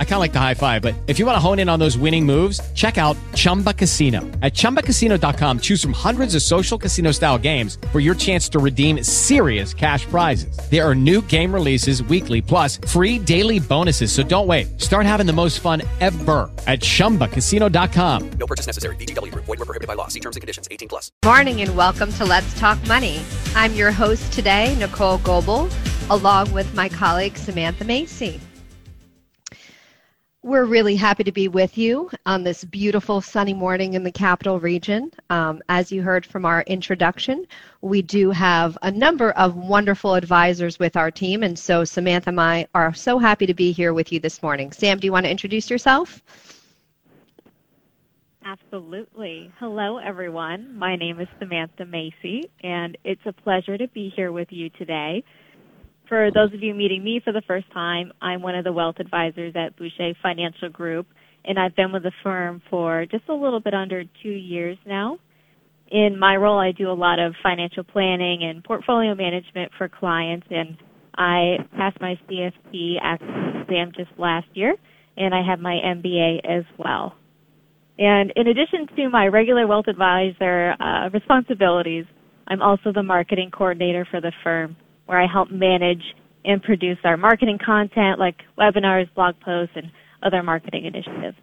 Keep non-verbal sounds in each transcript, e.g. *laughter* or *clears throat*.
I kind of like the high five, but if you want to hone in on those winning moves, check out Chumba Casino. At ChumbaCasino.com, choose from hundreds of social casino style games for your chance to redeem serious cash prizes. There are new game releases weekly, plus free daily bonuses. So don't wait. Start having the most fun ever at ChumbaCasino.com. No purchase necessary. VGW. Void were prohibited by law. See terms and conditions. 18 plus. Morning and welcome to Let's Talk Money. I'm your host today, Nicole Goebel, along with my colleague Samantha Macy. We're really happy to be with you on this beautiful sunny morning in the capital region. Um, as you heard from our introduction, we do have a number of wonderful advisors with our team, and so Samantha and I are so happy to be here with you this morning. Sam, do you want to introduce yourself? Absolutely. Hello, everyone. My name is Samantha Macy, and it's a pleasure to be here with you today. For those of you meeting me for the first time, I'm one of the wealth advisors at Bouchey Financial Group, and I've been with the firm for just a little bit under two years now. In my role, I do a lot of financial planning and portfolio management for clients, and I passed my CFP exam just last year, and I have my MBA as well. And in addition to my regular wealth advisor uh, responsibilities, I'm also the marketing coordinator for the firm where I help manage and produce our marketing content like webinars, blog posts, and other marketing initiatives.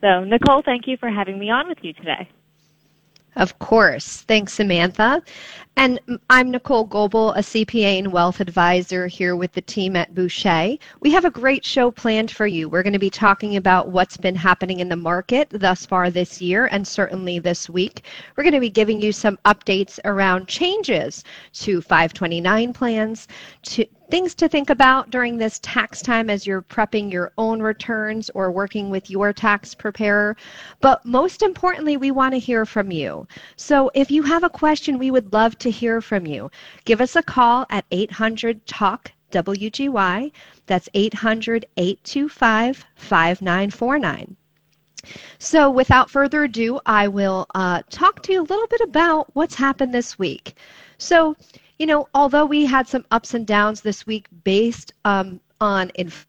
So, Nicole, thank you for having me on with you today. Of course. Thanks, Samantha. And I'm Nicole Goebel, a CPA and wealth advisor here with the team at Bouchey. We have a great show planned for you. We're going to be talking about what's been happening in the market thus far this year and certainly this week. We're going to be giving you some updates around changes to 529 plans, to things to think about during this tax time as you're prepping your own returns or working with your tax preparer. But most importantly, we want to hear from you. So if you have a question, we would love to hear from you. Give us a call at 800 TALK WGY. That's 800 825 5949. So, without further ado, I will uh, talk to you a little bit about what's happened this week. So, you know, although we had some ups and downs this week based um, on inflation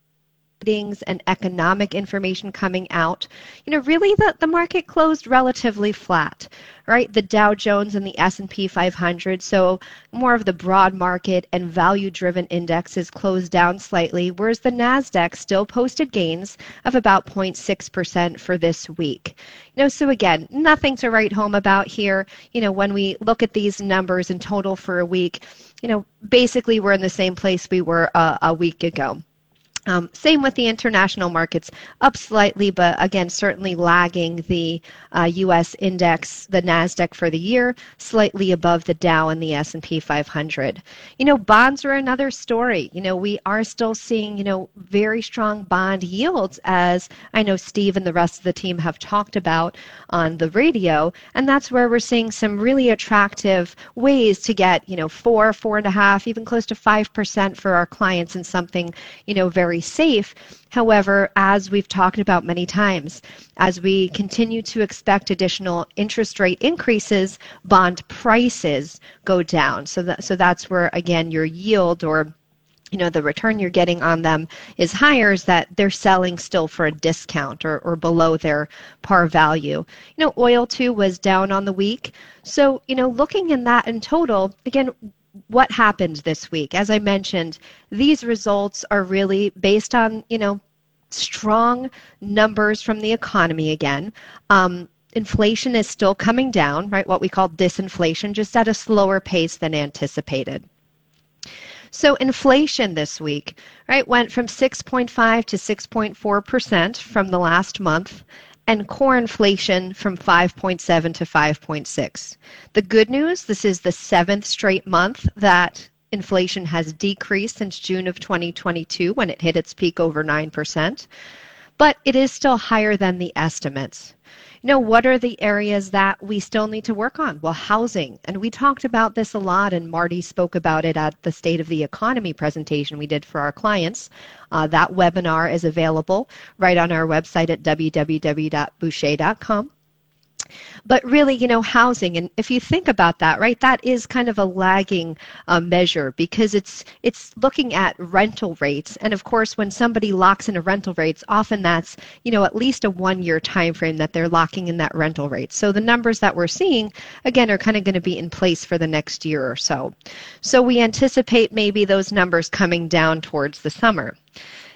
and economic information coming out, you know, really the, the market closed relatively flat, right? The Dow Jones and the S&P 500, so more of the broad market and value-driven indexes closed down slightly, whereas the Nasdaq still posted gains of about 0.6% for this week. You know, so again, nothing to write home about here. You know, when we look at these numbers in total for a week, you know, basically we're in the same place we were uh, a week ago. Um, same with the international markets, up slightly, but again, certainly lagging the uh, U.S. index, the Nasdaq for the year, slightly above the Dow and the S&P 500. You know, bonds are another story. You know, we are still seeing you know very strong bond yields, as I know Steve and the rest of the team have talked about on the radio, and that's where we're seeing some really attractive ways to get you know four, four and a half, even close to five percent for our clients in something you know very very safe. However, as we've talked about many times, as we continue to expect additional interest rate increases, bond prices go down. So that so that's where again your yield or you know the return you're getting on them is higher is that they're selling still for a discount or, or below their par value you know oil too was down on the week so you know looking in that in total again what happened this week. As I mentioned, these results are really based on, you know, strong numbers from the economy again. Um, inflation is still coming down, right? What we call disinflation, just at a slower pace than anticipated. So inflation this week, right, went from 6.5 to 6.4 percent from the last month, and core inflation from 5.7 to 5.6. The good news, this is the seventh straight month that inflation has decreased since June of 2022 when it hit its peak over 9%, but it is still higher than the estimates you know, what are the areas that we still need to work on? Well, housing. And we talked about this a lot, and Marty spoke about it at the State of the Economy presentation we did for our clients. Uh, that webinar is available right on our website at www.bouchey.com. but really, you know, housing, and if you think about that, right, that is kind of a lagging uh, measure because it's it's looking at rental rates, and of course, when somebody locks in a rental rates, often that's you know at least a one-year time frame that they're locking in that rental rate. So the numbers that we're seeing, again, are kind of going to be in place for the next year or so. So we anticipate maybe those numbers coming down towards the summer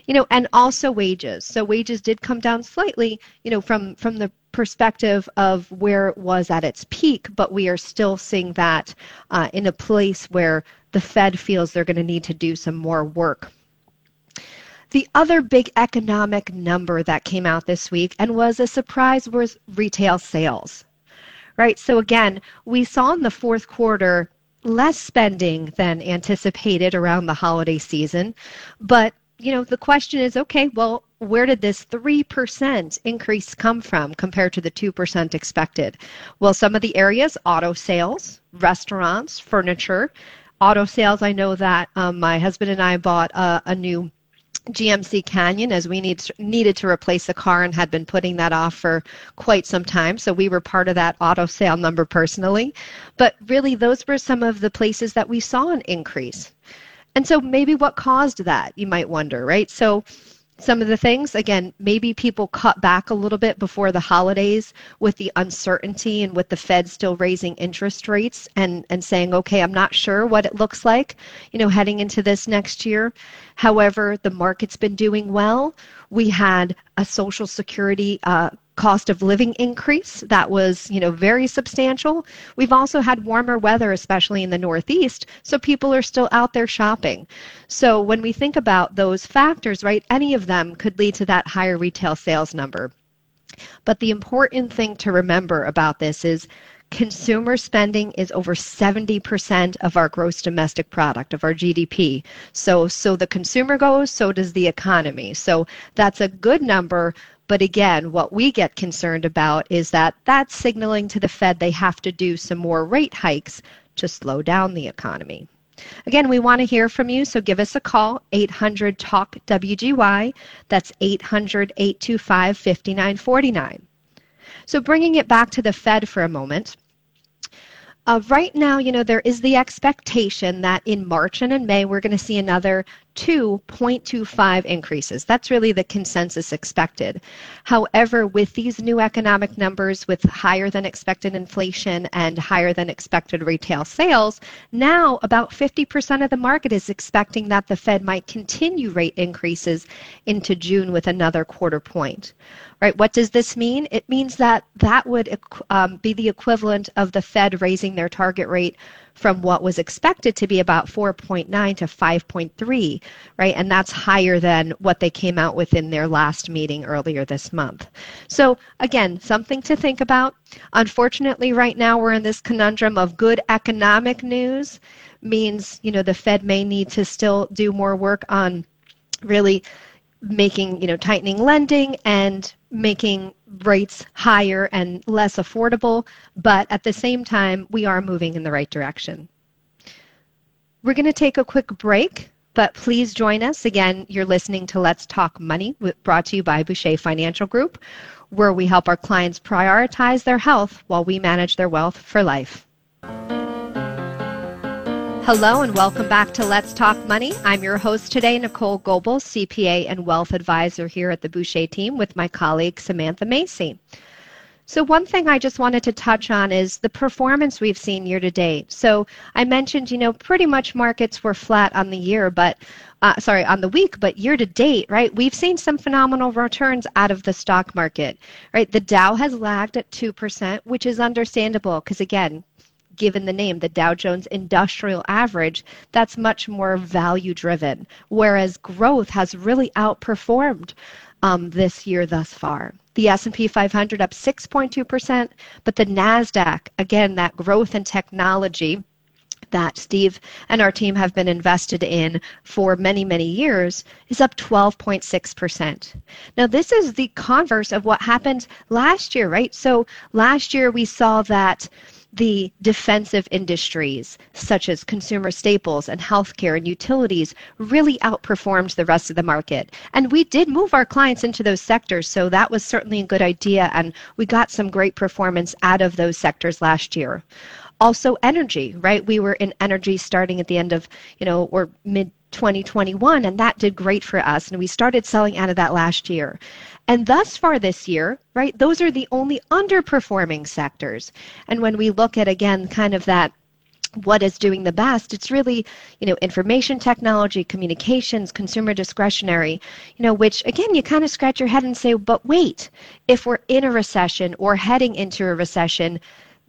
you know and also wages so wages did come down slightly you know from from the perspective of where it was at its peak, but we are still seeing that uh, in a place where the Fed feels they're going to need to do some more work. The other big economic number that came out this week and was a surprise was retail sales. Right? So again, we saw in the fourth quarter less spending than anticipated around the holiday season, but you know, the question is okay, well, where did this 3% increase come from compared to the 2% expected? Well, some of the areas auto sales, restaurants, furniture. Auto sales, I know that um, my husband and I bought a, a new GMC Canyon as we need, needed to replace the car and had been putting that off for quite some time. So we were part of that auto sale number personally. But really, those were some of the places that we saw an increase. And so maybe what caused that, you might wonder, right? So some of the things again maybe people cut back a little bit before the holidays with the uncertainty and with the fed still raising interest rates and and saying okay i'm not sure what it looks like you know heading into this next year however the market's been doing well we had a social security uh, cost of living increase that was, you know, very substantial. We've also had warmer weather, especially in the Northeast, so people are still out there shopping. So when we think about those factors, right, any of them could lead to that higher retail sales number. But the important thing to remember about this is consumer spending is over 70% of our gross domestic product of our GDP. So so the consumer goes, so does the economy. So that's a good number, but again, what we get concerned about is that that's signaling to the Fed they have to do some more rate hikes to slow down the economy. Again, we want to hear from you, so give us a call, 800 TALK WGY. That's 800 825 5949. So, bringing it back to the Fed for a moment. Uh, right now, you know, there is the expectation that in March and in May, we're going to see another 2.25 increases. That's really the consensus expected. However, with these new economic numbers with higher than expected inflation and higher than expected retail sales, now about 50% of the market is expecting that the Fed might continue rate increases into June with another quarter point. Right? What does this mean? It means that that would um, be the equivalent of the Fed raising their target rate from what was expected to be about 4.9 to 5.3, right? And that's higher than what they came out with in their last meeting earlier this month. So, again, something to think about. Unfortunately, right now we're in this conundrum of good economic news means, you know, the Fed may need to still do more work on really making, you know, tightening lending and making rates higher and less affordable, but at the same time, we are moving in the right direction. We're going to take a quick break, but please join us. Again, you're listening to Let's Talk Money, brought to you by Bouchey Financial Group, where we help our clients prioritize their health while we manage their wealth for life. Hello and welcome back to Let's Talk Money. I'm your host today, Nicole Goebel, CPA and Wealth Advisor here at the Bouchey team with my colleague Samantha Macy. So, one thing I just wanted to touch on is the performance we've seen year to date. So, I mentioned, you know, pretty much markets were flat on the year, but uh, sorry, on the week, but year to date, right? We've seen some phenomenal returns out of the stock market, right? The Dow has lagged at 2%, which is understandable because, again, given the name, the Dow Jones Industrial Average, that's much more value driven, whereas growth has really outperformed um, this year thus far. The S&P 500 up 6.2%, but the Nasdaq, again, that growth and technology that Steve and our team have been invested in for many, many years is up 12.6%. Now, this is the converse of what happened last year, right? So last year we saw that the defensive industries, such as consumer staples and healthcare and utilities, really outperformed the rest of the market. And we did move our clients into those sectors, so that was certainly a good idea, and we got some great performance out of those sectors last year also energy right we were in energy starting at the end of you know or mid 2021 and that did great for us and we started selling out of that last year. And thus far this year right those are the only underperforming sectors. And when we look at again kind of that what is doing the best it's really you know information technology communications consumer discretionary you know which again you kind of scratch your head and say but wait if we're in a recession or heading into a recession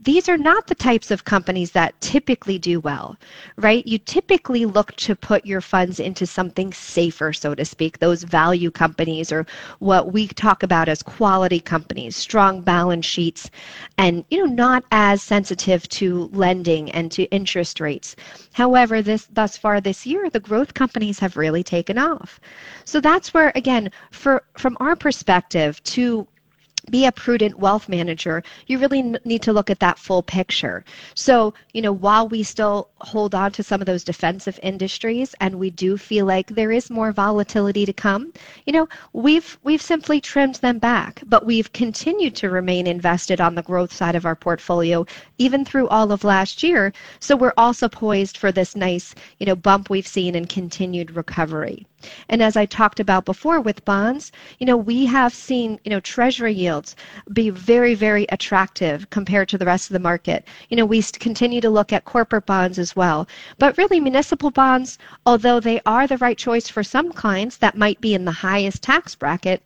these are not the types of companies that typically do well, right? You typically look to put your funds into something safer, so to speak, those value companies or what we talk about as quality companies, strong balance sheets, and you know, not as sensitive to lending and to interest rates. However, this thus far this year, the growth companies have really taken off. So that's where again, for from our perspective, to be a prudent wealth manager, you really need to look at that full picture. So, you know, while we still hold on to some of those defensive industries and we do feel like there is more volatility to come, you know, we've we've simply trimmed them back, but we've continued to remain invested on the growth side of our portfolio even through all of last year. So we're also poised for this nice, you know, bump we've seen in continued recovery. And as I talked about before with bonds, you know, we have seen, you know, treasury yields be very, very attractive compared to the rest of the market. You know, we continue to look at corporate bonds as well. But really, municipal bonds, although they are the right choice for some clients that might be in the highest tax bracket,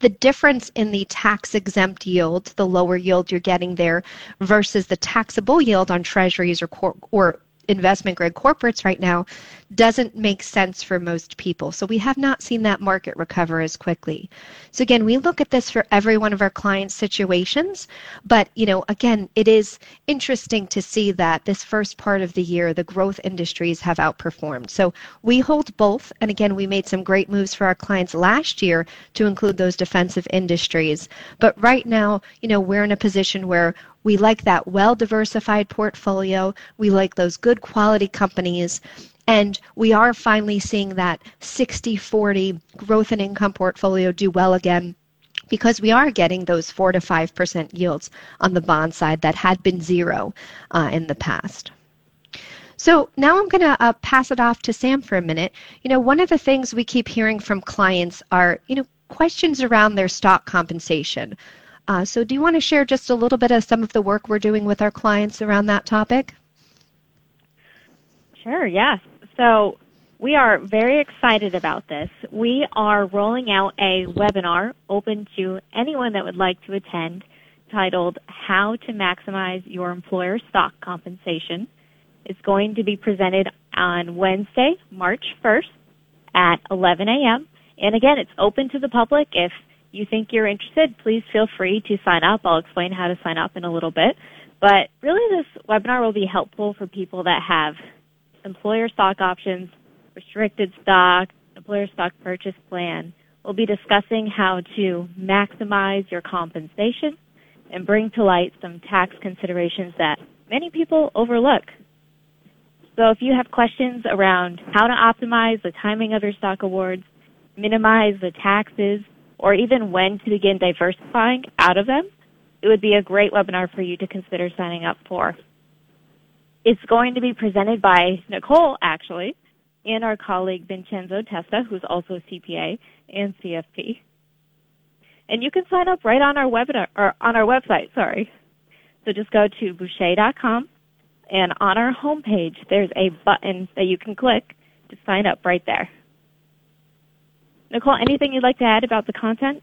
the difference in the tax exempt yield, the lower yield you're getting there, versus the taxable yield on treasuries or, cor- or investment grade corporates right now doesn't make sense for most people. So we have not seen that market recover as quickly. So again, we look at this for every one of our clients' situations, but you know, again, it is interesting to see that this first part of the year the growth industries have outperformed. So we hold both and again, we made some great moves for our clients last year to include those defensive industries. But right now, you know, we're in a position where we like that well diversified portfolio. We like those good quality companies. And we are finally seeing that 60 40 growth and income portfolio do well again because we are getting those 4 to 5% yields on the bond side that had been zero uh, in the past. So now I'm going to uh, pass it off to Sam for a minute. You know, one of the things we keep hearing from clients are, you know, questions around their stock compensation. Uh, so do you want to share just a little bit of some of the work we're doing with our clients around that topic? Sure, yes. So we are very excited about this. We are rolling out a webinar open to anyone that would like to attend titled How to Maximize Your Employer Stock Compensation. It's going to be presented on Wednesday, March 1st at 11 a.m. And again, it's open to the public. If you think you're interested, please feel free to sign up. I'll explain how to sign up in a little bit. But really, this webinar will be helpful for people that have employer stock options, restricted stock, employer stock purchase plan. We'll be discussing how to maximize your compensation and bring to light some tax considerations that many people overlook. So if you have questions around how to optimize the timing of your stock awards, minimize the taxes, or even when to begin diversifying out of them, it would be a great webinar for you to consider signing up for. It's going to be presented by Nicole, actually, and our colleague Vincenzo Testa, who's also CPA and CFP. And you can sign up right on our webinar or on our website. Sorry. So just go to bouchey.com, and on our homepage, there's a button that you can click to sign up right there. Nicole, anything you'd like to add about the content?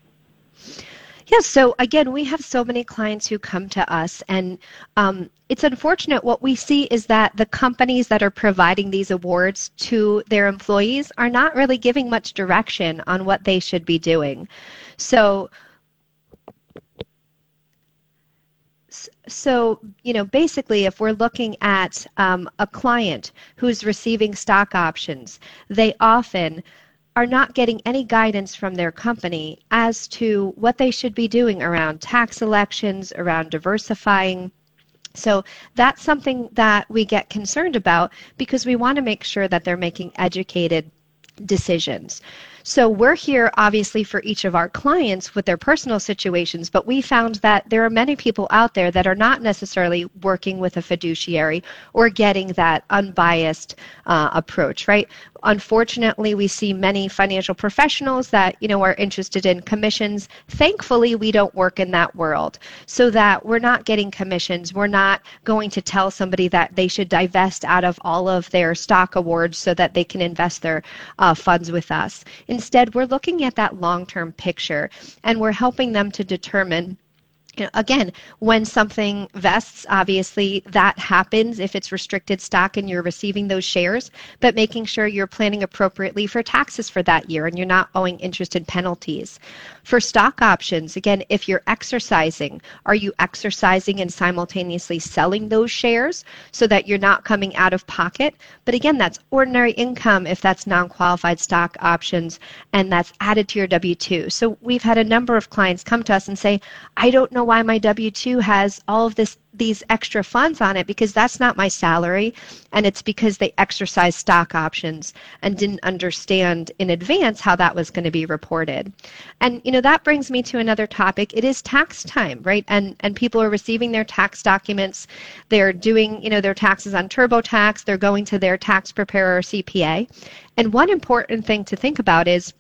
Yes, so again, we have so many clients who come to us, and um, it's unfortunate what we see is that the companies that are providing these awards to their employees are not really giving much direction on what they should be doing. So, so you know basically if we're looking at um, a client who's receiving stock options they often are not getting any guidance from their company as to what they should be doing around tax elections, around diversifying So that's something that we get concerned about because we want to make sure that they're making educated decisions. So we're here obviously for each of our clients with their personal situations, but we found that there are many people out there that are not necessarily working with a fiduciary or getting that unbiased uh, approach, right? Unfortunately, we see many financial professionals that, you know, are interested in commissions. Thankfully, we don't work in that world so that we're not getting commissions. We're not going to tell somebody that they should divest out of all of their stock awards so that they can invest their uh, funds with us. Instead, we're looking at that long-term picture and we're helping them to determine you know, again, when something vests, obviously that happens if it's restricted stock and you're receiving those shares, but making sure you're planning appropriately for taxes for that year and you're not owing interest and penalties. For stock options, again, if you're exercising, are you exercising and simultaneously selling those shares so that you're not coming out of pocket? But again, that's ordinary income if that's non qualified stock options and that's added to your W 2. So we've had a number of clients come to us and say, I don't know why my W 2 has all of this these extra funds on it because that's not my salary and it's because they exercised stock options and didn't understand in advance how that was going to be reported. And you know that brings me to another topic. It is tax time, right? And and people are receiving their tax documents. They're doing, you know, their taxes on TurboTax, they're going to their tax preparer CPA. And one important thing to think about is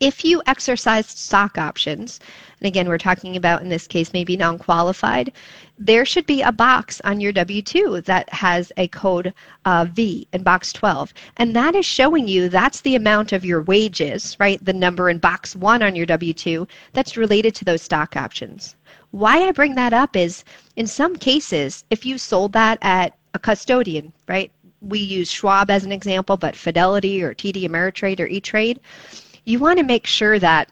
if you exercised stock options, and again, we're talking about in this case maybe non qualified, there should be a box on your W 2 that has a code uh, V in box 12. And that is showing you that's the amount of your wages, right? The number in box 1 on your W 2 that's related to those stock options. Why I bring that up is in some cases, if you sold that at a custodian, right? We use Schwab as an example, but Fidelity or TD Ameritrade or E Trade you want to make sure that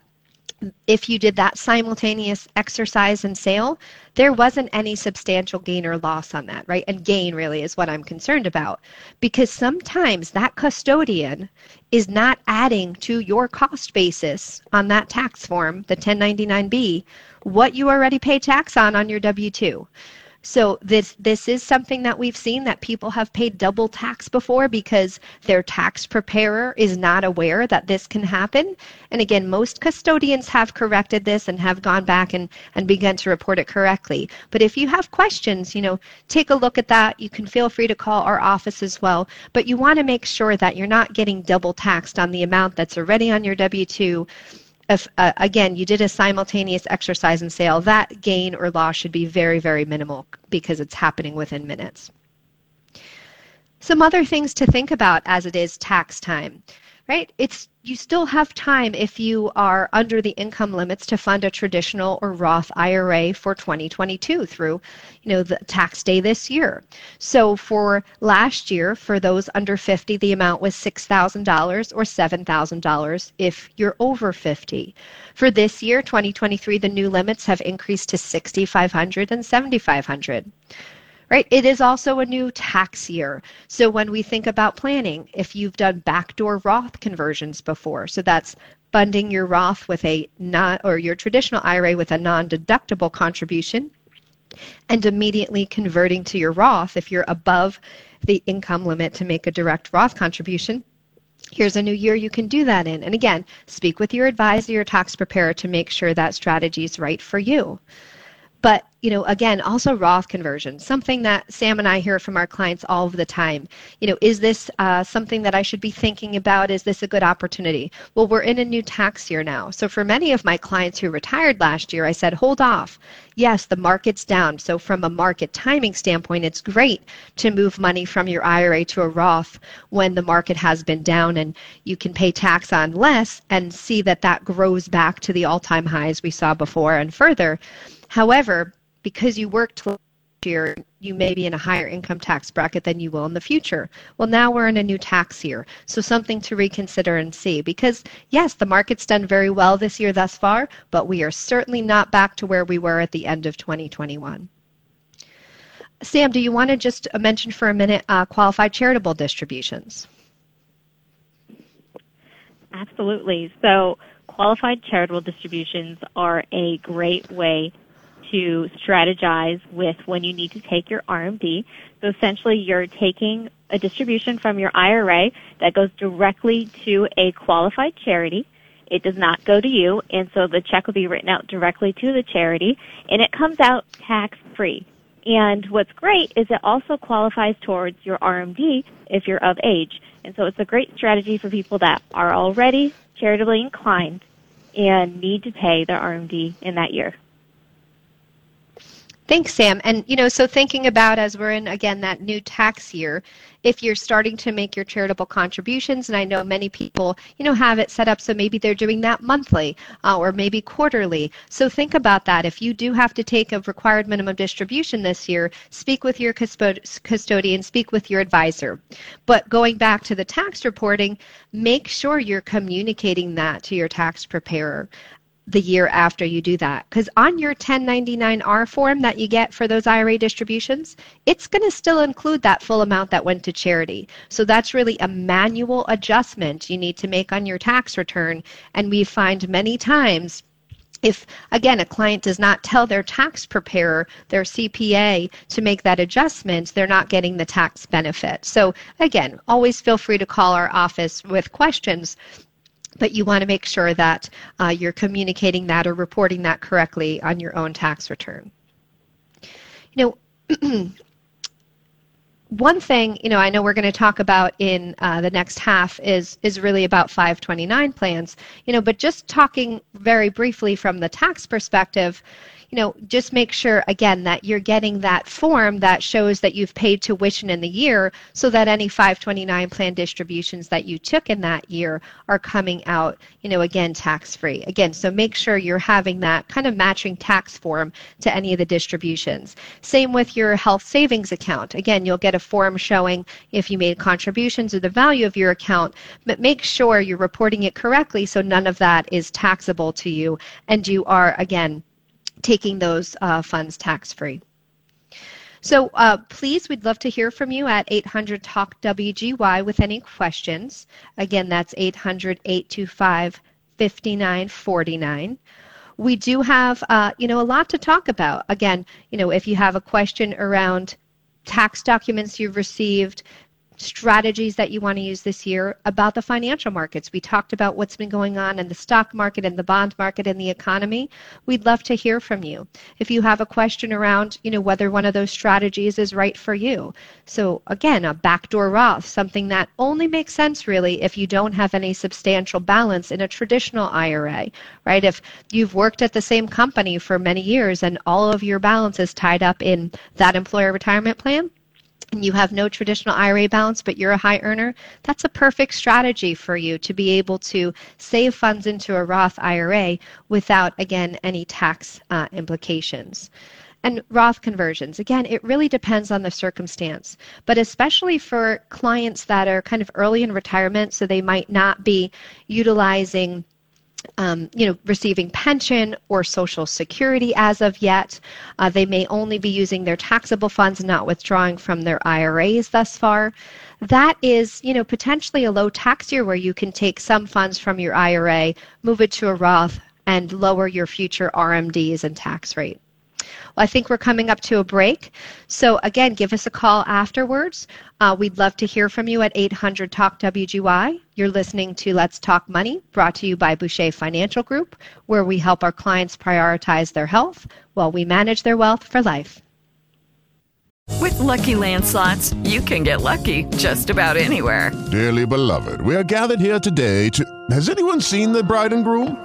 if you did that simultaneous exercise and sale, there wasn't any substantial gain or loss on that, right? And gain really is what I'm concerned about because sometimes that custodian is not adding to your cost basis on that tax form, the 1099B, what you already pay tax on on your W 2. So this this is something that we've seen that people have paid double tax before because their tax preparer is not aware that this can happen. And again, most custodians have corrected this and have gone back and, and begun to report it correctly. But if you have questions, you know, take a look at that. You can feel free to call our office as well. But you want to make sure that you're not getting double taxed on the amount that's already on your W 2 if uh, again you did a simultaneous exercise and sale, that gain or loss should be very, very minimal because it's happening within minutes. Some other things to think about as it is tax time right? It's you still have time if you are under the income limits to fund a traditional or Roth IRA for 2022 through, you know, the tax day this year. So for last year, for those under 50, the amount was $6,000 or $7,000 if you're over 50. For this year, 2023, the new limits have increased to 6,500 and 7,500 right? It is also a new tax year. So when we think about planning, if you've done backdoor Roth conversions before, so that's funding your Roth with a not or your traditional IRA with a non-deductible contribution and immediately converting to your Roth if you're above the income limit to make a direct Roth contribution. Here's a new year you can do that in. And again, speak with your advisor, your tax preparer to make sure that strategy is right for you. But you know, again, also Roth conversion, something that Sam and I hear from our clients all of the time. You know, is this uh, something that I should be thinking about? Is this a good opportunity? Well, we're in a new tax year now. So for many of my clients who retired last year, I said, hold off. Yes, the market's down. So from a market timing standpoint, it's great to move money from your IRA to a Roth when the market has been down and you can pay tax on less and see that that grows back to the all-time highs we saw before and further. However, because you worked last year, you may be in a higher income tax bracket than you will in the future. Well, now we're in a new tax year, so something to reconsider and see. Because, yes, the market's done very well this year thus far, but we are certainly not back to where we were at the end of 2021. Sam, do you want to just mention for a minute uh, qualified charitable distributions? Absolutely. So, qualified charitable distributions are a great way to strategize with when you need to take your RMD. So essentially you're taking a distribution from your IRA that goes directly to a qualified charity. It does not go to you, and so the check will be written out directly to the charity, and it comes out tax free. And what's great is it also qualifies towards your RMD if you're of age. And so it's a great strategy for people that are already charitably inclined and need to pay their RMD in that year. Thanks, Sam. And, you know, so thinking about as we're in, again, that new tax year, if you're starting to make your charitable contributions, and I know many people, you know, have it set up so maybe they're doing that monthly uh, or maybe quarterly. So think about that. If you do have to take a required minimum distribution this year, speak with your custodian, speak with your advisor. But going back to the tax reporting, make sure you're communicating that to your tax preparer the year after you do that. Because on your 1099R form that you get for those IRA distributions, it's going to still include that full amount that went to charity. So that's really a manual adjustment you need to make on your tax return. And we find many times if again a client does not tell their tax preparer their cpa to make that adjustment they're not getting the tax benefit so again always feel free to call our office with questions but you want to make sure that uh, you're communicating that or reporting that correctly on your own tax return. You know, *clears throat* one thing you know I know we're going to talk about in uh, the next half is is really about 529 plans. You know, but just talking very briefly from the tax perspective, you know, just make sure again that you're getting that form that shows that you've paid tuition in the year so that any 529 plan distributions that you took in that year are coming out, you know, again, tax free. Again, so make sure you're having that kind of matching tax form to any of the distributions. Same with your health savings account. Again, you'll get a form showing if you made contributions or the value of your account, but make sure you're reporting it correctly so none of that is taxable to you and you are, again, taking those uh, funds tax free. So uh, please, we'd love to hear from you at 800 Talk WGY with any questions. Again, that's 800 825 5949. We do have, uh, you know, a lot to talk about. Again, you know, if you have a question around tax documents you've received, strategies that you want to use this year about the financial markets. We talked about what's been going on in the stock market and the bond market and the economy. We'd love to hear from you. If you have a question around, you know, whether one of those strategies is right for you. So again, a backdoor Roth, something that only makes sense really if you don't have any substantial balance in a traditional IRA, right? If you've worked at the same company for many years and all of your balance is tied up in that employer retirement plan, and you have no traditional IRA balance, but you're a high earner, that's a perfect strategy for you to be able to save funds into a Roth IRA without, again, any tax uh, implications. And Roth conversions, again, it really depends on the circumstance, but especially for clients that are kind of early in retirement, so they might not be utilizing um, you know, receiving pension or Social Security as of yet. Uh, they may only be using their taxable funds, not withdrawing from their IRAs thus far. That is, you know, potentially a low tax year where you can take some funds from your IRA, move it to a Roth, and lower your future RMDs and tax rate. Well, I think we're coming up to a break. So, again, give us a call afterwards. Uh, we'd love to hear from you at 800 Talk WGY. You're listening to Let's Talk Money, brought to you by Bouchey Financial Group, where we help our clients prioritize their health while we manage their wealth for life. With lucky landslots, you can get lucky just about anywhere. Dearly beloved, we are gathered here today to. Has anyone seen the bride and groom?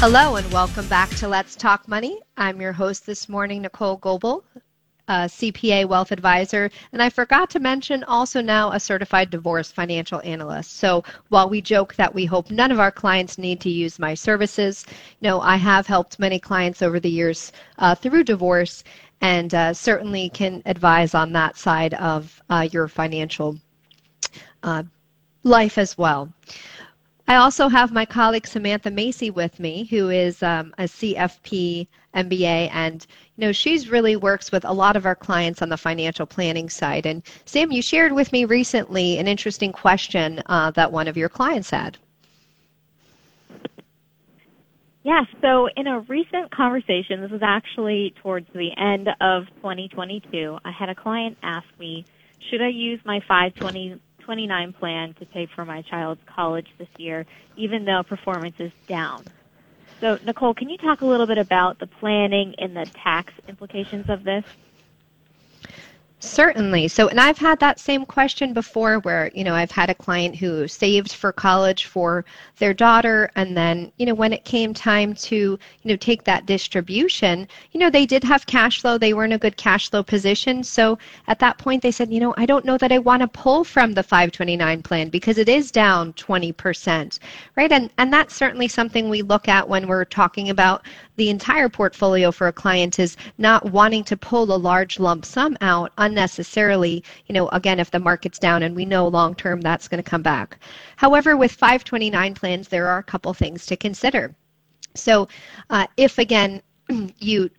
Hello and welcome back to Let's Talk Money. I'm your host this morning, Nicole Goebel, CPA wealth advisor, and I forgot to mention also now a certified divorce financial analyst. So while we joke that we hope none of our clients need to use my services, know, I have helped many clients over the years uh, through divorce and uh, certainly can advise on that side of uh, your financial uh, life as well. I also have my colleague Samantha Macy with me, who is um, a CFP MBA, and you know she's really works with a lot of our clients on the financial planning side. And Sam, you shared with me recently an interesting question uh, that one of your clients had. Yes, so in a recent conversation, this was actually towards the end of 2022, I had a client ask me, should I use my 520 29 plan to pay for my child's college this year, even though performance is down. So, Nicole, can you talk a little bit about the planning and the tax implications of this? Certainly. So, and I've had that same question before where, you know, I've had a client who saved for college for their daughter and then, you know, when it came time to, you know, take that distribution, you know, they did have cash flow. They were in a good cash flow position. So at that point they said, you know, I don't know that I want to pull from the 529 plan because it is down 20%, right? And and that's certainly something we look at when we're talking about the entire portfolio for a client is not wanting to pull a large lump sum out unnecessarily, you know, again, if the market's down and we know long term that's going to come back. However, with 529 plans, there are a couple things to consider. So, uh, if again, *clears throat* you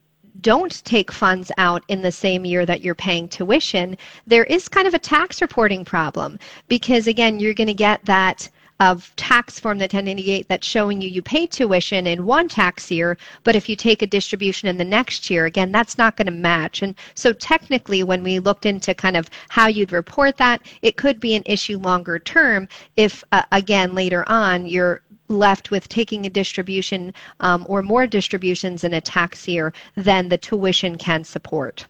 don't take funds out in the same year that you're paying tuition, there is kind of a tax reporting problem because, again, you're going to get that of tax form, the 1098, that's showing you you pay tuition in one tax year, but if you take a distribution in the next year, again, that's not going to match. And so technically, when we looked into kind of how you'd report that, it could be an issue longer term if, uh, again, later on, you're left with taking a distribution um, or more distributions in a tax year than the tuition can support.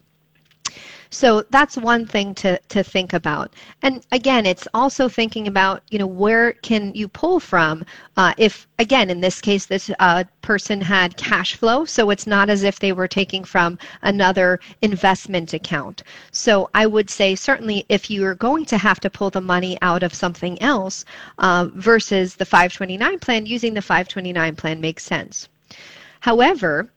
So that's one thing to, to think about. And again, it's also thinking about, you know, where can you pull from? Uh, if, again, in this case, this uh, person had cash flow, so it's not as if they were taking from another investment account. So I would say certainly if you're going to have to pull the money out of something else uh, versus the 529 plan, using the 529 plan makes sense. However,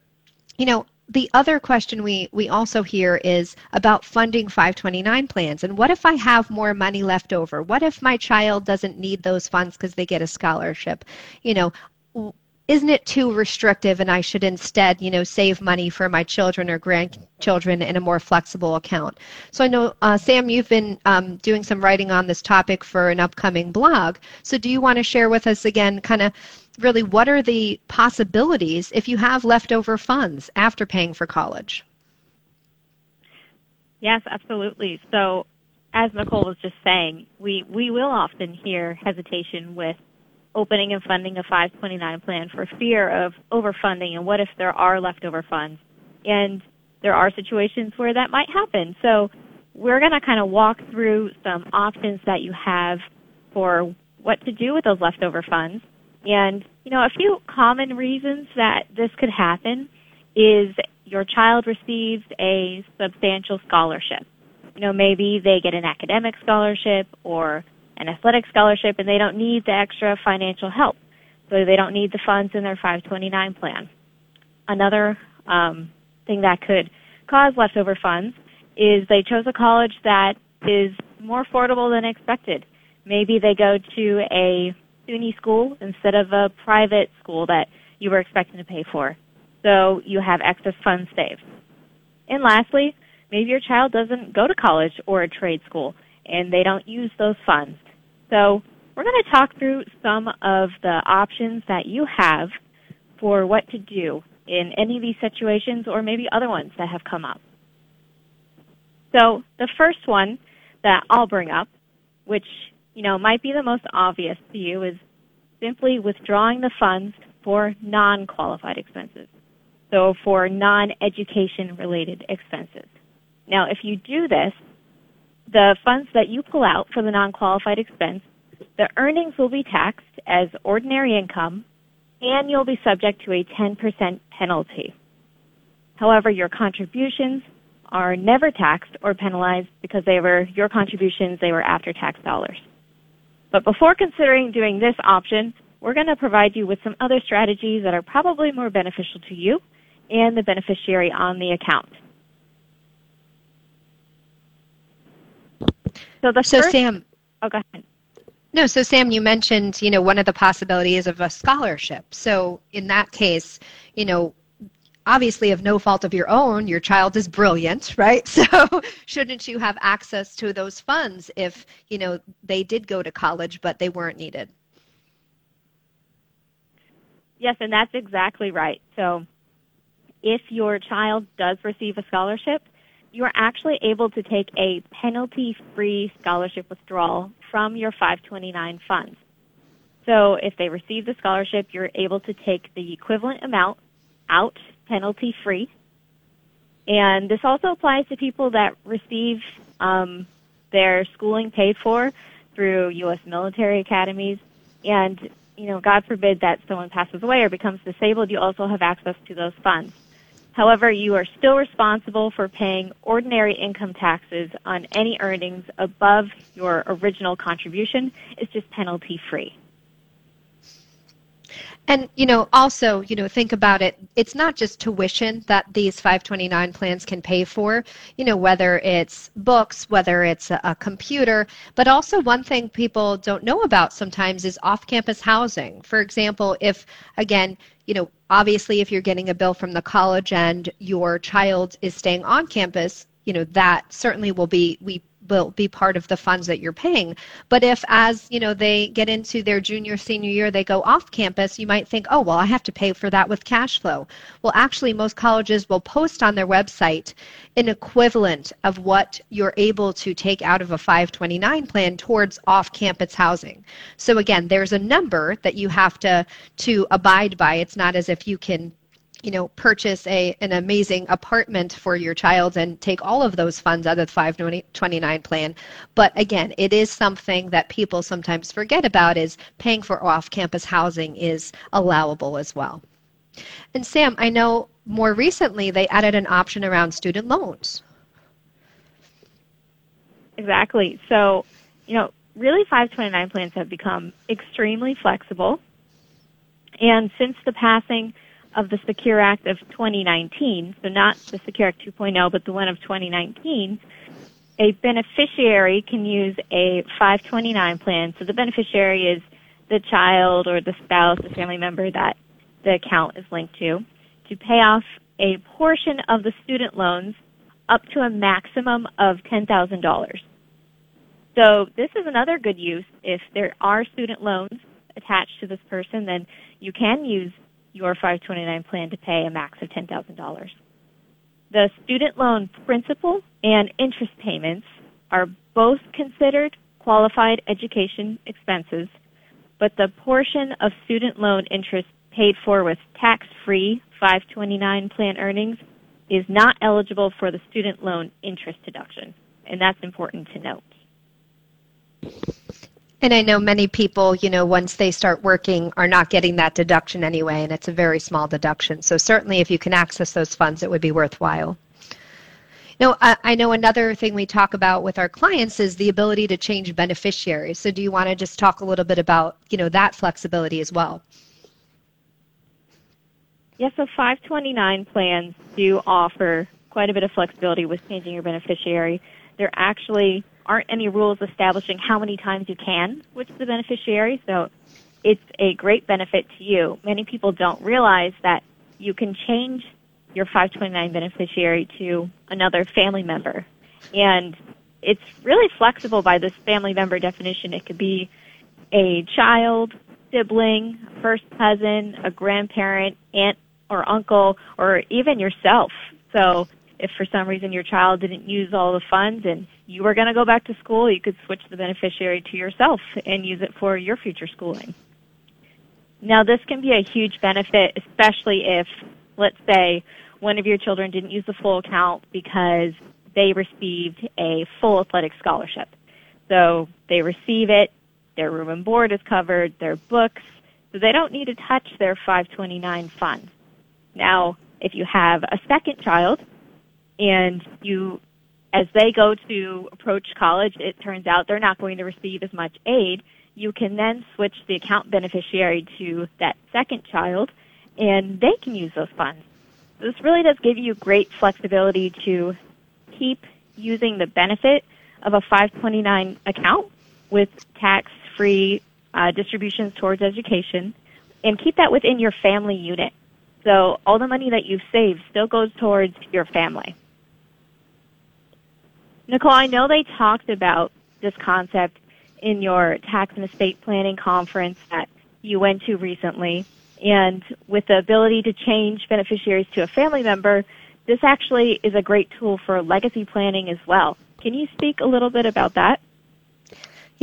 you know, the other question we, we also hear is about funding 529 plans. And what if I have more money left over? What if my child doesn't need those funds because they get a scholarship? You know, isn't it too restrictive and I should instead, you know, save money for my children or grandchildren in a more flexible account? So I know, uh, Sam, you've been um, doing some writing on this topic for an upcoming blog. So do you want to share with us again, kind of really what are the possibilities if you have leftover funds after paying for college? Yes, absolutely. So, as Nicole was just saying, we, we will often hear hesitation with opening and funding a 529 plan for fear of overfunding and what if there are leftover funds. And there are situations where that might happen. So, we're going to kind of walk through some options that you have for what to do with those leftover funds and, you know, a few common reasons that this could happen is your child receives a substantial scholarship. You know, maybe they get an academic scholarship or an athletic scholarship and they don't need the extra financial help. So they don't need the funds in their 529 plan. Another um, thing that could cause leftover funds is they chose a college that is more affordable than expected. Maybe they go to a SUNY school instead of a private school that you were expecting to pay for. So you have excess funds saved. And lastly, maybe your child doesn't go to college or a trade school and they don't use those funds. So we're going to talk through some of the options that you have for what to do in any of these situations or maybe other ones that have come up. So the first one that I'll bring up, which, you know, might be the most obvious to you is simply withdrawing the funds for non-qualified expenses. So for non-education related expenses. Now, if you do this, the funds that you pull out for the non-qualified expense, the earnings will be taxed as ordinary income and you'll be subject to a 10% penalty. However, your contributions are never taxed or penalized because they were your contributions, they were after tax dollars. But before considering doing this option, we're going to provide you with some other strategies that are probably more beneficial to you and the beneficiary on the account. So the so first, Sam, oh, go ahead. No, so Sam, you mentioned, you know, one of the possibilities of a scholarship. So in that case, you know, obviously of no fault of your own, your child is brilliant, *laughs* right? So *laughs* shouldn't you have access to those funds if, you know, they did go to college but they weren't needed? Yes, and that's exactly right. So if your child does receive a scholarship, you are actually able to take a penalty-free scholarship withdrawal from your 529 funds. So if they receive the scholarship, you're able to take the equivalent amount out penalty-free. And this also applies to people that receive um, their schooling paid for through U.S. military academies. And, you know, God forbid that someone passes away or becomes disabled, you also have access to those funds. However, you are still responsible for paying ordinary income taxes on any earnings above your original contribution. It's just penalty free. And you know, also, you know, think about it. It's not just tuition that these 529 plans can pay for. You know, whether it's books, whether it's a, a computer, but also one thing people don't know about sometimes is off-campus housing. For example, if again, you know, obviously if you're getting a bill from the college and your child is staying on campus, you know, that certainly will be we will be part of the funds that you're paying. But if as, you know, they get into their junior senior year, they go off campus, you might think, "Oh, well, I have to pay for that with cash flow." Well, actually most colleges will post on their website an equivalent of what you're able to take out of a 529 plan towards off-campus housing. So again, there's a number that you have to to abide by. It's not as if you can you know, purchase a an amazing apartment for your child and take all of those funds out of the 529 plan. But again, it is something that people sometimes forget about is paying for off-campus housing is allowable as well. And Sam, I know more recently they added an option around student loans. Exactly. So, you know, really 529 plans have become extremely flexible. And since the passing of the Secure Act of 2019, so not the Secure Act 2.0, but the one of 2019, a beneficiary can use a 529 plan. So the beneficiary is the child or the spouse, the family member that the account is linked to, to pay off a portion of the student loans up to a maximum of $10,000. So this is another good use. If there are student loans attached to this person, then you can use your 529 plan to pay a max of $10,000. The student loan principal and interest payments are both considered qualified education expenses, but the portion of student loan interest paid for with tax-free 529 plan earnings is not eligible for the student loan interest deduction, and that's important to note. And I know many people, you know, once they start working are not getting that deduction anyway, and it's a very small deduction. So certainly if you can access those funds, it would be worthwhile. Now, I know another thing we talk about with our clients is the ability to change beneficiaries. So do you want to just talk a little bit about, you know, that flexibility as well? Yes, so 529 plans do offer quite a bit of flexibility with changing your beneficiary. There actually aren't any rules establishing how many times you can switch the beneficiary. So it's a great benefit to you. Many people don't realize that you can change your 529 beneficiary to another family member. And it's really flexible by this family member definition. It could be a child, sibling, first cousin, a grandparent, aunt or uncle, or even yourself. So if for some reason your child didn't use all the funds and you were going to go back to school, you could switch the beneficiary to yourself and use it for your future schooling. Now, this can be a huge benefit, especially if, let's say, one of your children didn't use the full account because they received a full athletic scholarship. So they receive it, their room and board is covered, their books, so they don't need to touch their 529 funds. Now, if you have a second child and you as they go to approach college, it turns out they're not going to receive as much aid. You can then switch the account beneficiary to that second child, and they can use those funds. This really does give you great flexibility to keep using the benefit of a 529 account with tax-free uh, distributions towards education, and keep that within your family unit. So all the money that you've saved still goes towards your family. Nicole, I know they talked about this concept in your tax and estate planning conference that you went to recently. And with the ability to change beneficiaries to a family member, this actually is a great tool for legacy planning as well. Can you speak a little bit about that?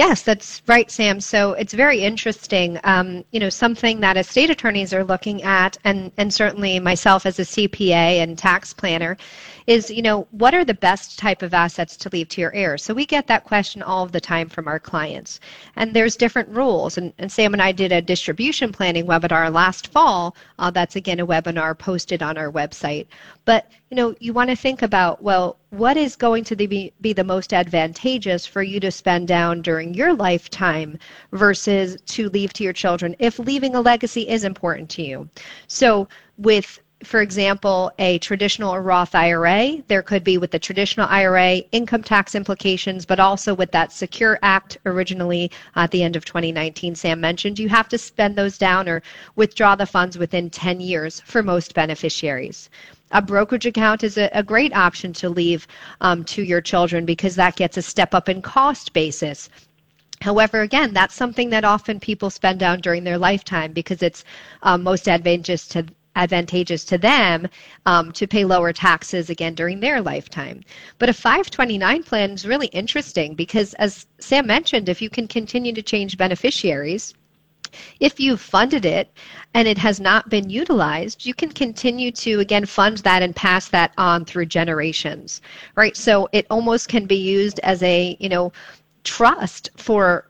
Yes, that's right, Sam. So it's very interesting. Um, you know, something that estate attorneys are looking at, and, and certainly myself as a CPA and tax planner, is, you know, what are the best type of assets to leave to your heirs? So we get that question all of the time from our clients. And there's different rules. And, and Sam and I did a distribution planning webinar last fall. Uh, that's again a webinar posted on our website. But, you know, you want to think about, well, what is going to be, be the most advantageous for you to spend down during your lifetime versus to leave to your children if leaving a legacy is important to you? So with for example, a traditional or Roth IRA. There could be with the traditional IRA income tax implications, but also with that Secure Act originally at the end of 2019, Sam mentioned, you have to spend those down or withdraw the funds within 10 years for most beneficiaries. A brokerage account is a, a great option to leave um, to your children because that gets a step up in cost basis. However, again, that's something that often people spend down during their lifetime because it's um, most advantageous to advantageous to them um, to pay lower taxes again during their lifetime. But a 529 plan is really interesting because, as Sam mentioned, if you can continue to change beneficiaries, if you've funded it and it has not been utilized, you can continue to again fund that and pass that on through generations, right? So it almost can be used as a you know trust for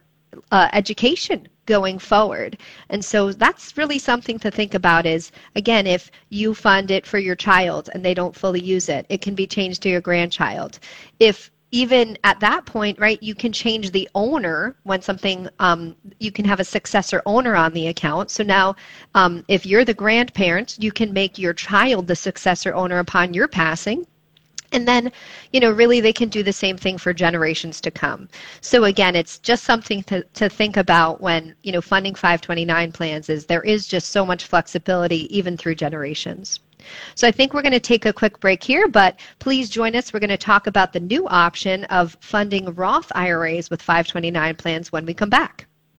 uh, education going forward. And so that's really something to think about is again, if you fund it for your child and they don't fully use it, it can be changed to your grandchild. If even at that point, right, you can change the owner when something, um, you can have a successor owner on the account. So now, um, if you're the grandparent, you can make your child the successor owner upon your passing. And then, you know, really they can do the same thing for generations to come. So again, it's just something to, to think about when, you know, funding 529 plans is there is just so much flexibility even through generations. So I think we're going to take a quick break here, but please join us. We're going to talk about the new option of funding Roth IRAs with 529 plans when we come back.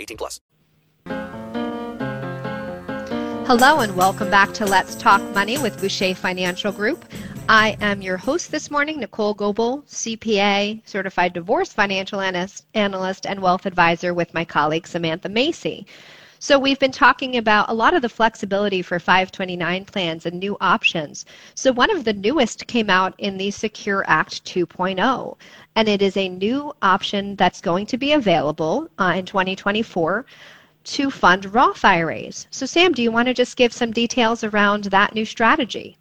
18 plus. Hello and welcome back to Let's Talk Money with Bouchey Financial Group. I am your host this morning, Nicole Goebel, CPA, Certified Divorce Financial Analyst, analyst and Wealth Advisor with my colleague Samantha Macy. So we've been talking about a lot of the flexibility for 529 plans and new options. So one of the newest came out in the Secure Act 2.0, and it is a new option that's going to be available uh, in 2024 to fund Roth IRAs. So, Sam, do you want to just give some details around that new strategy?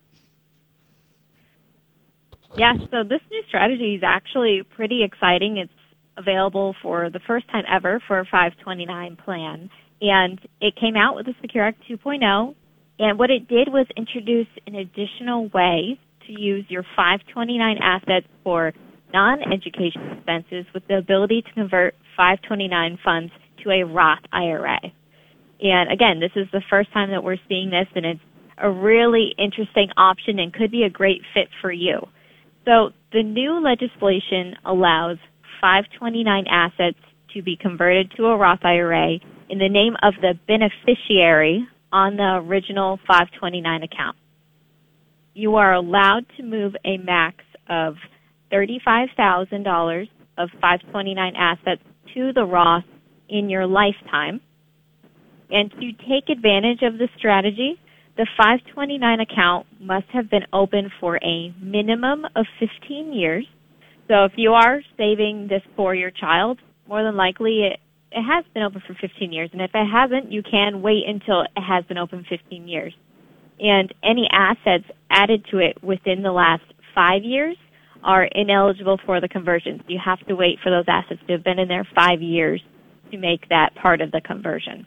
Yes, so this new strategy is actually pretty exciting. It's available for the first time ever for a 529 plan. And it came out with the Secure Act 2.0. And what it did was introduce an additional way to use your 529 assets for non-education expenses with the ability to convert 529 funds to a Roth IRA. And again, this is the first time that we're seeing this and it's a really interesting option and could be a great fit for you. So the new legislation allows 529 assets to be converted to a Roth IRA in the name of the beneficiary on the original 529 account. You are allowed to move a max of $35,000 of 529 assets to the Roth in your lifetime. And to take advantage of the strategy, the 529 account must have been open for a minimum of 15 years. So if you are saving this for your child, more than likely it, it has been open for 15 years. And if it hasn't, you can wait until it has been open 15 years. And any assets added to it within the last five years are ineligible for the conversion. You have to wait for those assets to have been in there five years to make that part of the conversion.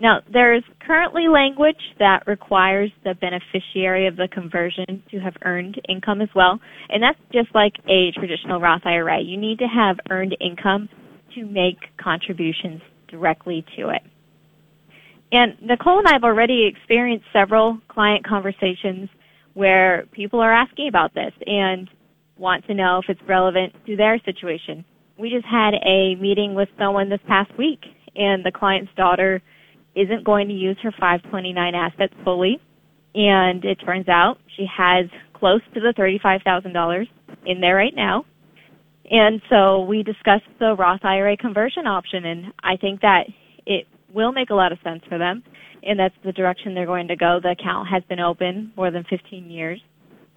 Now, there is currently language that requires the beneficiary of the conversion to have earned income as well, and that's just like a traditional Roth IRA. You need to have earned income to make contributions directly to it. And Nicole and I have already experienced several client conversations where people are asking about this and want to know if it's relevant to their situation. We just had a meeting with someone this past week, and the client's daughter isn't going to use her 529 assets fully, and it turns out she has close to the $35,000 in there right now. And so we discussed the Roth IRA conversion option, and I think that it will make a lot of sense for them and that's the direction they're going to go. The account has been open more than 15 years,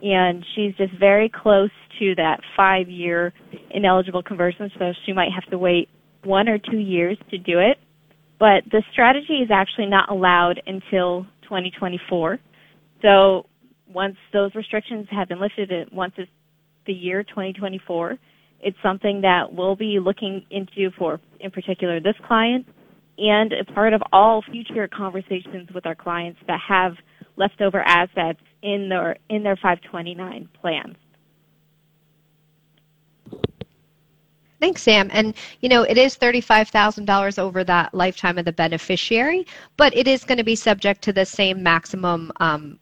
and she's just very close to that five year ineligible conversion, so she might have to wait one or two years to do it. But the strategy is actually not allowed until 2024. So once those restrictions have been lifted, once it's the year 2024, it's something that we'll be looking into for, in particular, this client and a part of all future conversations with our clients that have leftover assets in their in their 529 plans. Thanks, Sam. And you know, it is $35,000 over that lifetime of the beneficiary, but it is going to be subject to the same maximum um,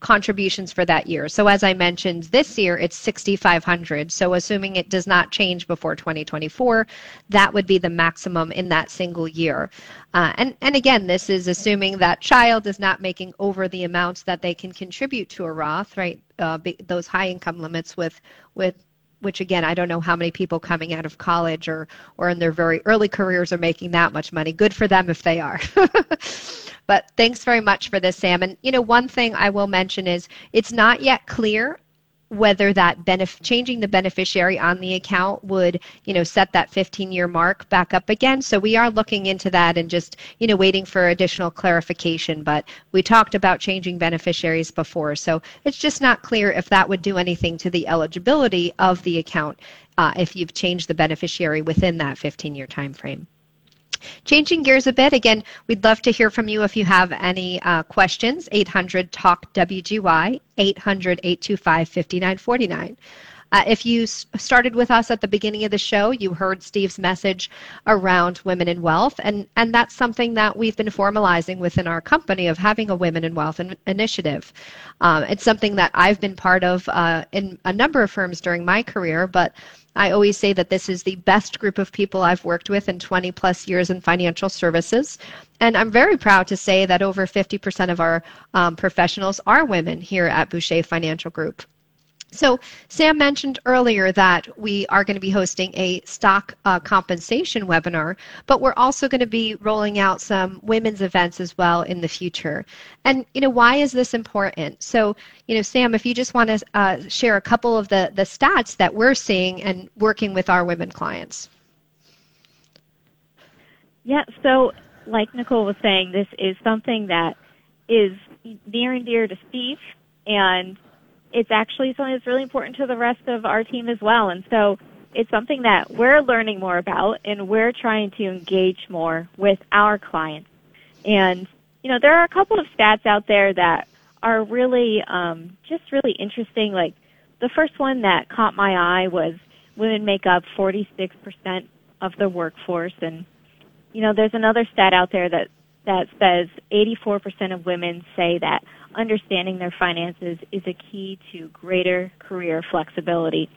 contributions for that year. So as I mentioned, this year it's 6500. So assuming it does not change before 2024, that would be the maximum in that single year. Uh, and and again, this is assuming that child is not making over the amounts that they can contribute to a Roth, right? Uh, those high income limits with with which again I don't know how many people coming out of college or or in their very early careers are making that much money. Good for them if they are. *laughs* but thanks very much for this, Sam. And you know, one thing I will mention is it's not yet clear whether that benef- changing the beneficiary on the account would you know set that 15 year mark back up again. So we are looking into that and just you know waiting for additional clarification. But we talked about changing beneficiaries before. So it's just not clear if that would do anything to the eligibility of the account uh, if you've changed the beneficiary within that 15 year time frame Changing gears a bit, again, we'd love to hear from you if you have any uh, questions. 800 TALK WGY, 800 825 5949. Uh, if you s- started with us at the beginning of the show, you heard Steve's message around women in wealth, and, and that's something that we've been formalizing within our company of having a women in wealth in- initiative. Um, it's something that I've been part of uh, in a number of firms during my career, but I always say that this is the best group of people I've worked with in 20 plus years in financial services. And I'm very proud to say that over 50% of our um, professionals are women here at Bouchey Financial Group. So, Sam mentioned earlier that we are going to be hosting a stock uh, compensation webinar, but we're also going to be rolling out some women's events as well in the future. And, you know, why is this important? So, you know, Sam, if you just want to uh, share a couple of the, the stats that we're seeing and working with our women clients. Yeah, so like Nicole was saying, this is something that is near and dear to Steve, and it's actually something that's really important to the rest of our team as well. And so it's something that we're learning more about, and we're trying to engage more with our clients. And you know, there are a couple of stats out there that are really um, just really interesting. Like the first one that caught my eye was women make up 46% of the workforce, and you know, there's another stat out there that that says 84% of women say that understanding their finances is a key to greater career flexibility.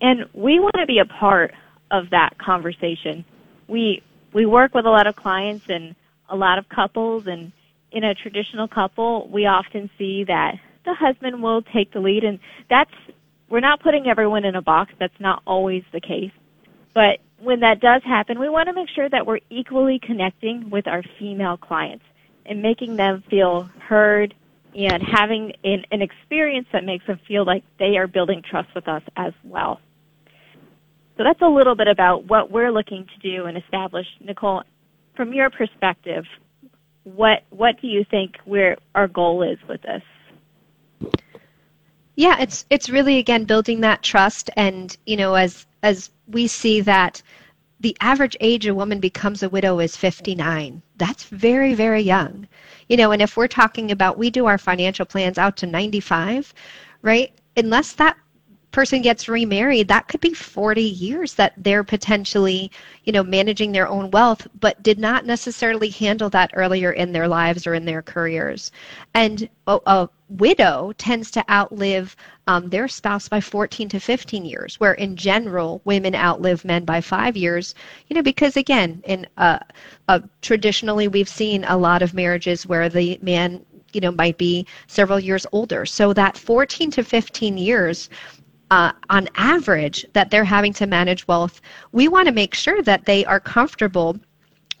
And we want to be a part of that conversation. We we work with a lot of clients and a lot of couples and in a traditional couple, we often see that the husband will take the lead and that's we're not putting everyone in a box. That's not always the case. But when that does happen, we want to make sure that we're equally connecting with our female clients and making them feel heard and having an, an experience that makes them feel like they are building trust with us as well. So that's a little bit about what we're looking to do and establish. Nicole, from your perspective, what what do you think where our goal is with this? Yeah, it's it's really again building that trust and you know as as we see that the average age a woman becomes a widow is 59. That's very very young. You know, and if we're talking about we do our financial plans out to 95, right? Unless that person gets remarried, that could be 40 years that they're potentially, you know, managing their own wealth, but did not necessarily handle that earlier in their lives or in their careers. And a, a widow tends to outlive um, their spouse by 14 to 15 years, where in general women outlive men by five years. You know, because again, in traditionally we've seen a lot of marriages where the man you know might be several years older so that 14 to 15 years uh, on average that they're having to manage wealth, we want to make sure that they are comfortable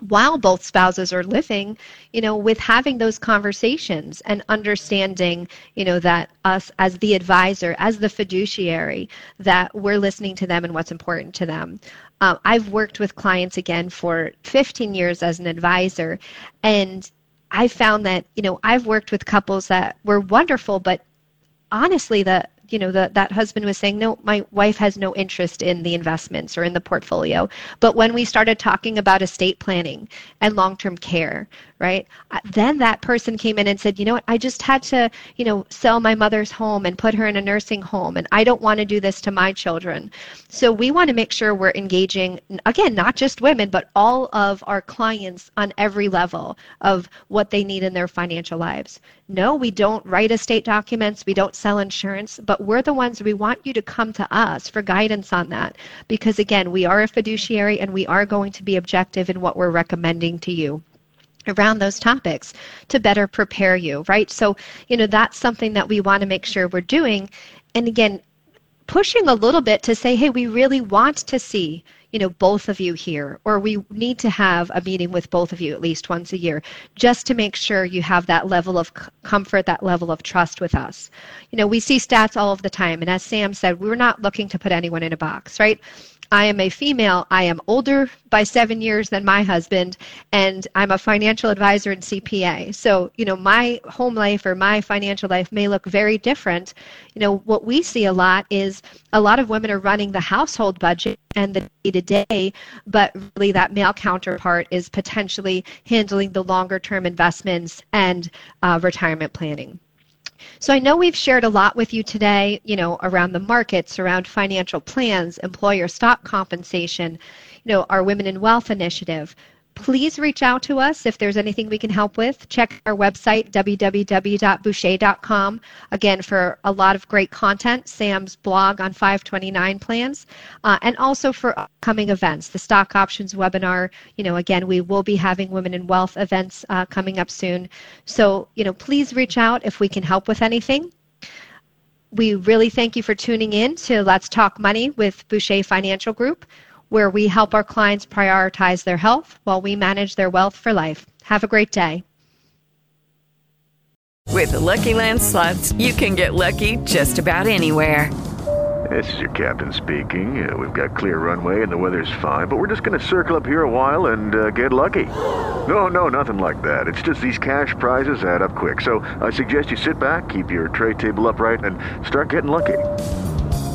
while both spouses are living, you know, with having those conversations and understanding, you know, that us as the advisor, as the fiduciary, that we're listening to them and what's important to them. Uh, I've worked with clients again for 15 years as an advisor, and I found that, you know, I've worked with couples that were wonderful, but honestly, the you know, the, that husband was saying, no, my wife has no interest in the investments or in the portfolio. But when we started talking about estate planning and long-term care, right, uh, then that person came in and said, you know what, I just had to, you know, sell my mother's home and put her in a nursing home, and I don't want to do this to my children. So we want to make sure we're engaging, again, not just women, but all of our clients on every level of what they need in their financial lives. No, we don't write estate documents, we don't sell insurance, but we're the ones we want you to come to us for guidance on that because again, we are a fiduciary and we are going to be objective in what we're recommending to you around those topics to better prepare you, right? So, you know, that's something that we want to make sure we're doing. And again, pushing a little bit to say, hey, we really want to see you know, both of you here, or we need to have a meeting with both of you at least once a year, just to make sure you have that level of comfort, that level of trust with us. You know, we see stats all of the time, and as Sam said, we're not looking to put anyone in a box, right? I am a female. I am older by seven years than my husband, and I'm a financial advisor and CPA. So, you know, my home life or my financial life may look very different. You know, what we see a lot is a lot of women are running the household budget and the day to day, but really that male counterpart is potentially handling the longer term investments and uh, retirement planning. So I know we've shared a lot with you today, you know, around the markets, around financial plans, employer stock compensation, you know, our Women in Wealth initiative please reach out to us if there's anything we can help with. Check our website, www.bouchey.com, again, for a lot of great content, Sam's blog on 529 plans, uh, and also for upcoming events. The stock options webinar, you know, again, we will be having Women in Wealth events uh, coming up soon. So, you know, please reach out if we can help with anything. We really thank you for tuning in to Let's Talk Money with Bouchey Financial Group where we help our clients prioritize their health while we manage their wealth for life. Have a great day. With the Lucky Land slots, you can get lucky just about anywhere. This is your captain speaking. Uh, we've got clear runway and the weather's fine, but we're just going to circle up here a while and uh, get lucky. No, no, nothing like that. It's just these cash prizes add up quick. So I suggest you sit back, keep your tray table upright, and start getting lucky.